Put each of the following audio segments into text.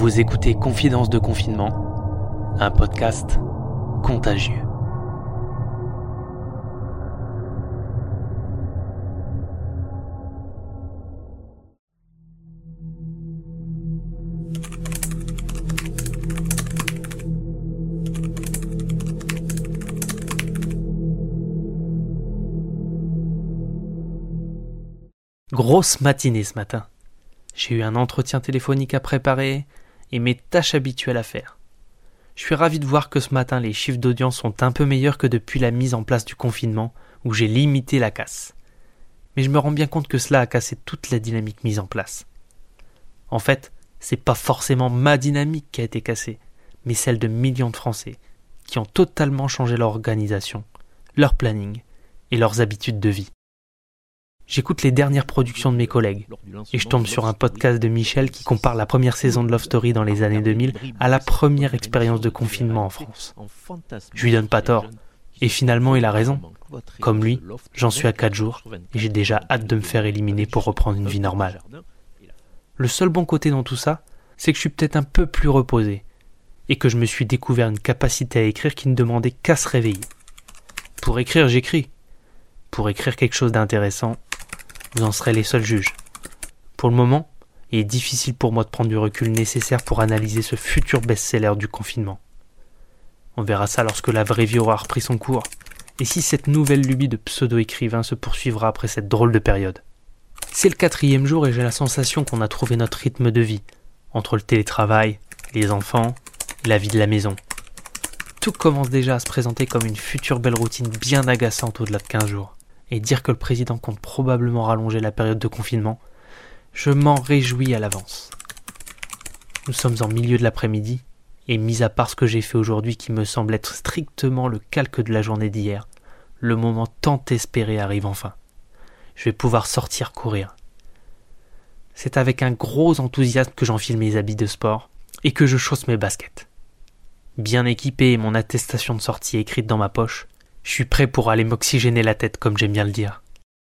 Vous écoutez Confidence de confinement, un podcast contagieux. Grosse matinée ce matin. J'ai eu un entretien téléphonique à préparer et mes tâches habituelles à faire. Je suis ravi de voir que ce matin les chiffres d'audience sont un peu meilleurs que depuis la mise en place du confinement où j'ai limité la casse. Mais je me rends bien compte que cela a cassé toute la dynamique mise en place. En fait, c'est pas forcément ma dynamique qui a été cassée, mais celle de millions de Français qui ont totalement changé leur organisation, leur planning et leurs habitudes de vie. J'écoute les dernières productions de mes collègues et je tombe sur un podcast de Michel qui compare la première saison de Love Story dans les années 2000 à la première expérience de confinement en France. Je lui donne pas tort. Et finalement, il a raison. Comme lui, j'en suis à 4 jours et j'ai déjà hâte de me faire éliminer pour reprendre une vie normale. Le seul bon côté dans tout ça, c'est que je suis peut-être un peu plus reposé et que je me suis découvert une capacité à écrire qui ne demandait qu'à se réveiller. Pour écrire, j'écris. Pour écrire quelque chose d'intéressant, vous en serez les seuls juges. Pour le moment, il est difficile pour moi de prendre du recul nécessaire pour analyser ce futur best-seller du confinement. On verra ça lorsque la vraie vie aura repris son cours, et si cette nouvelle lubie de pseudo-écrivain se poursuivra après cette drôle de période? C'est le quatrième jour et j'ai la sensation qu'on a trouvé notre rythme de vie, entre le télétravail, les enfants, la vie de la maison. Tout commence déjà à se présenter comme une future belle routine bien agaçante au-delà de 15 jours et dire que le président compte probablement rallonger la période de confinement, je m'en réjouis à l'avance. Nous sommes en milieu de l'après-midi, et mis à part ce que j'ai fait aujourd'hui qui me semble être strictement le calque de la journée d'hier, le moment tant espéré arrive enfin. Je vais pouvoir sortir courir. C'est avec un gros enthousiasme que j'enfile mes habits de sport et que je chausse mes baskets. Bien équipé et mon attestation de sortie écrite dans ma poche, je suis prêt pour aller m'oxygéner la tête, comme j'aime bien le dire.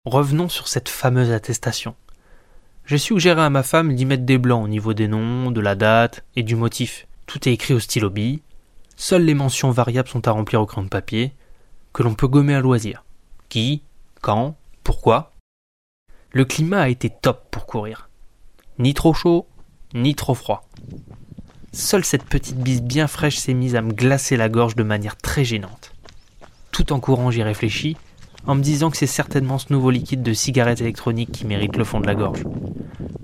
Revenons sur cette fameuse attestation. J'ai suggéré à ma femme d'y mettre des blancs au niveau des noms, de la date et du motif. Tout est écrit au stylo bille. Seules les mentions variables sont à remplir au crayon de papier, que l'on peut gommer à loisir. Qui, quand, pourquoi? Le climat a été top pour courir. Ni trop chaud, ni trop froid. Seule cette petite bise bien fraîche s'est mise à me glacer la gorge de manière très gênante tout en courant j'y réfléchis, en me disant que c'est certainement ce nouveau liquide de cigarette électronique qui mérite le fond de la gorge.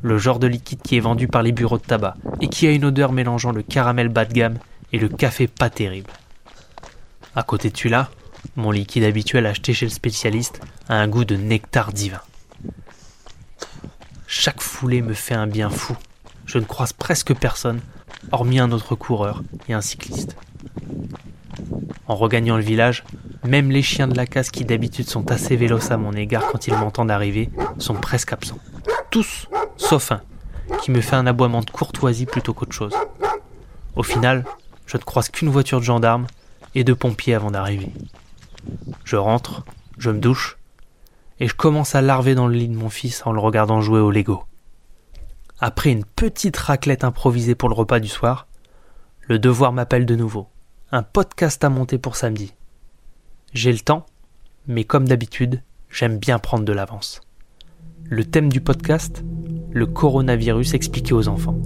Le genre de liquide qui est vendu par les bureaux de tabac et qui a une odeur mélangeant le caramel bas de gamme et le café pas terrible. À côté de celui-là, mon liquide habituel acheté chez le spécialiste a un goût de nectar divin. Chaque foulée me fait un bien fou. Je ne croise presque personne, hormis un autre coureur et un cycliste. En regagnant le village, même les chiens de la casse qui d'habitude sont assez véloces à mon égard quand ils m'entendent arriver sont presque absents. Tous, sauf un, qui me fait un aboiement de courtoisie plutôt qu'autre chose. Au final, je ne croise qu'une voiture de gendarme et de pompiers avant d'arriver. Je rentre, je me douche, et je commence à larver dans le lit de mon fils en le regardant jouer au Lego. Après une petite raclette improvisée pour le repas du soir, le devoir m'appelle de nouveau. Un podcast à monter pour samedi. J'ai le temps, mais comme d'habitude, j'aime bien prendre de l'avance. Le thème du podcast Le coronavirus expliqué aux enfants.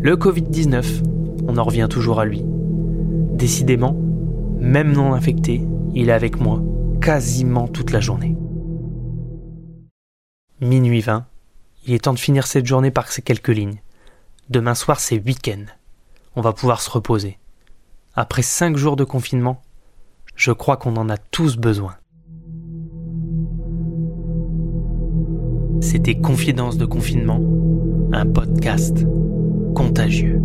Le Covid-19, on en revient toujours à lui. Décidément, même non infecté, il est avec moi quasiment toute la journée. Minuit 20, il est temps de finir cette journée par ces quelques lignes. Demain soir, c'est week-end. On va pouvoir se reposer. Après cinq jours de confinement, je crois qu'on en a tous besoin. C'était Confidence de confinement, un podcast contagieux.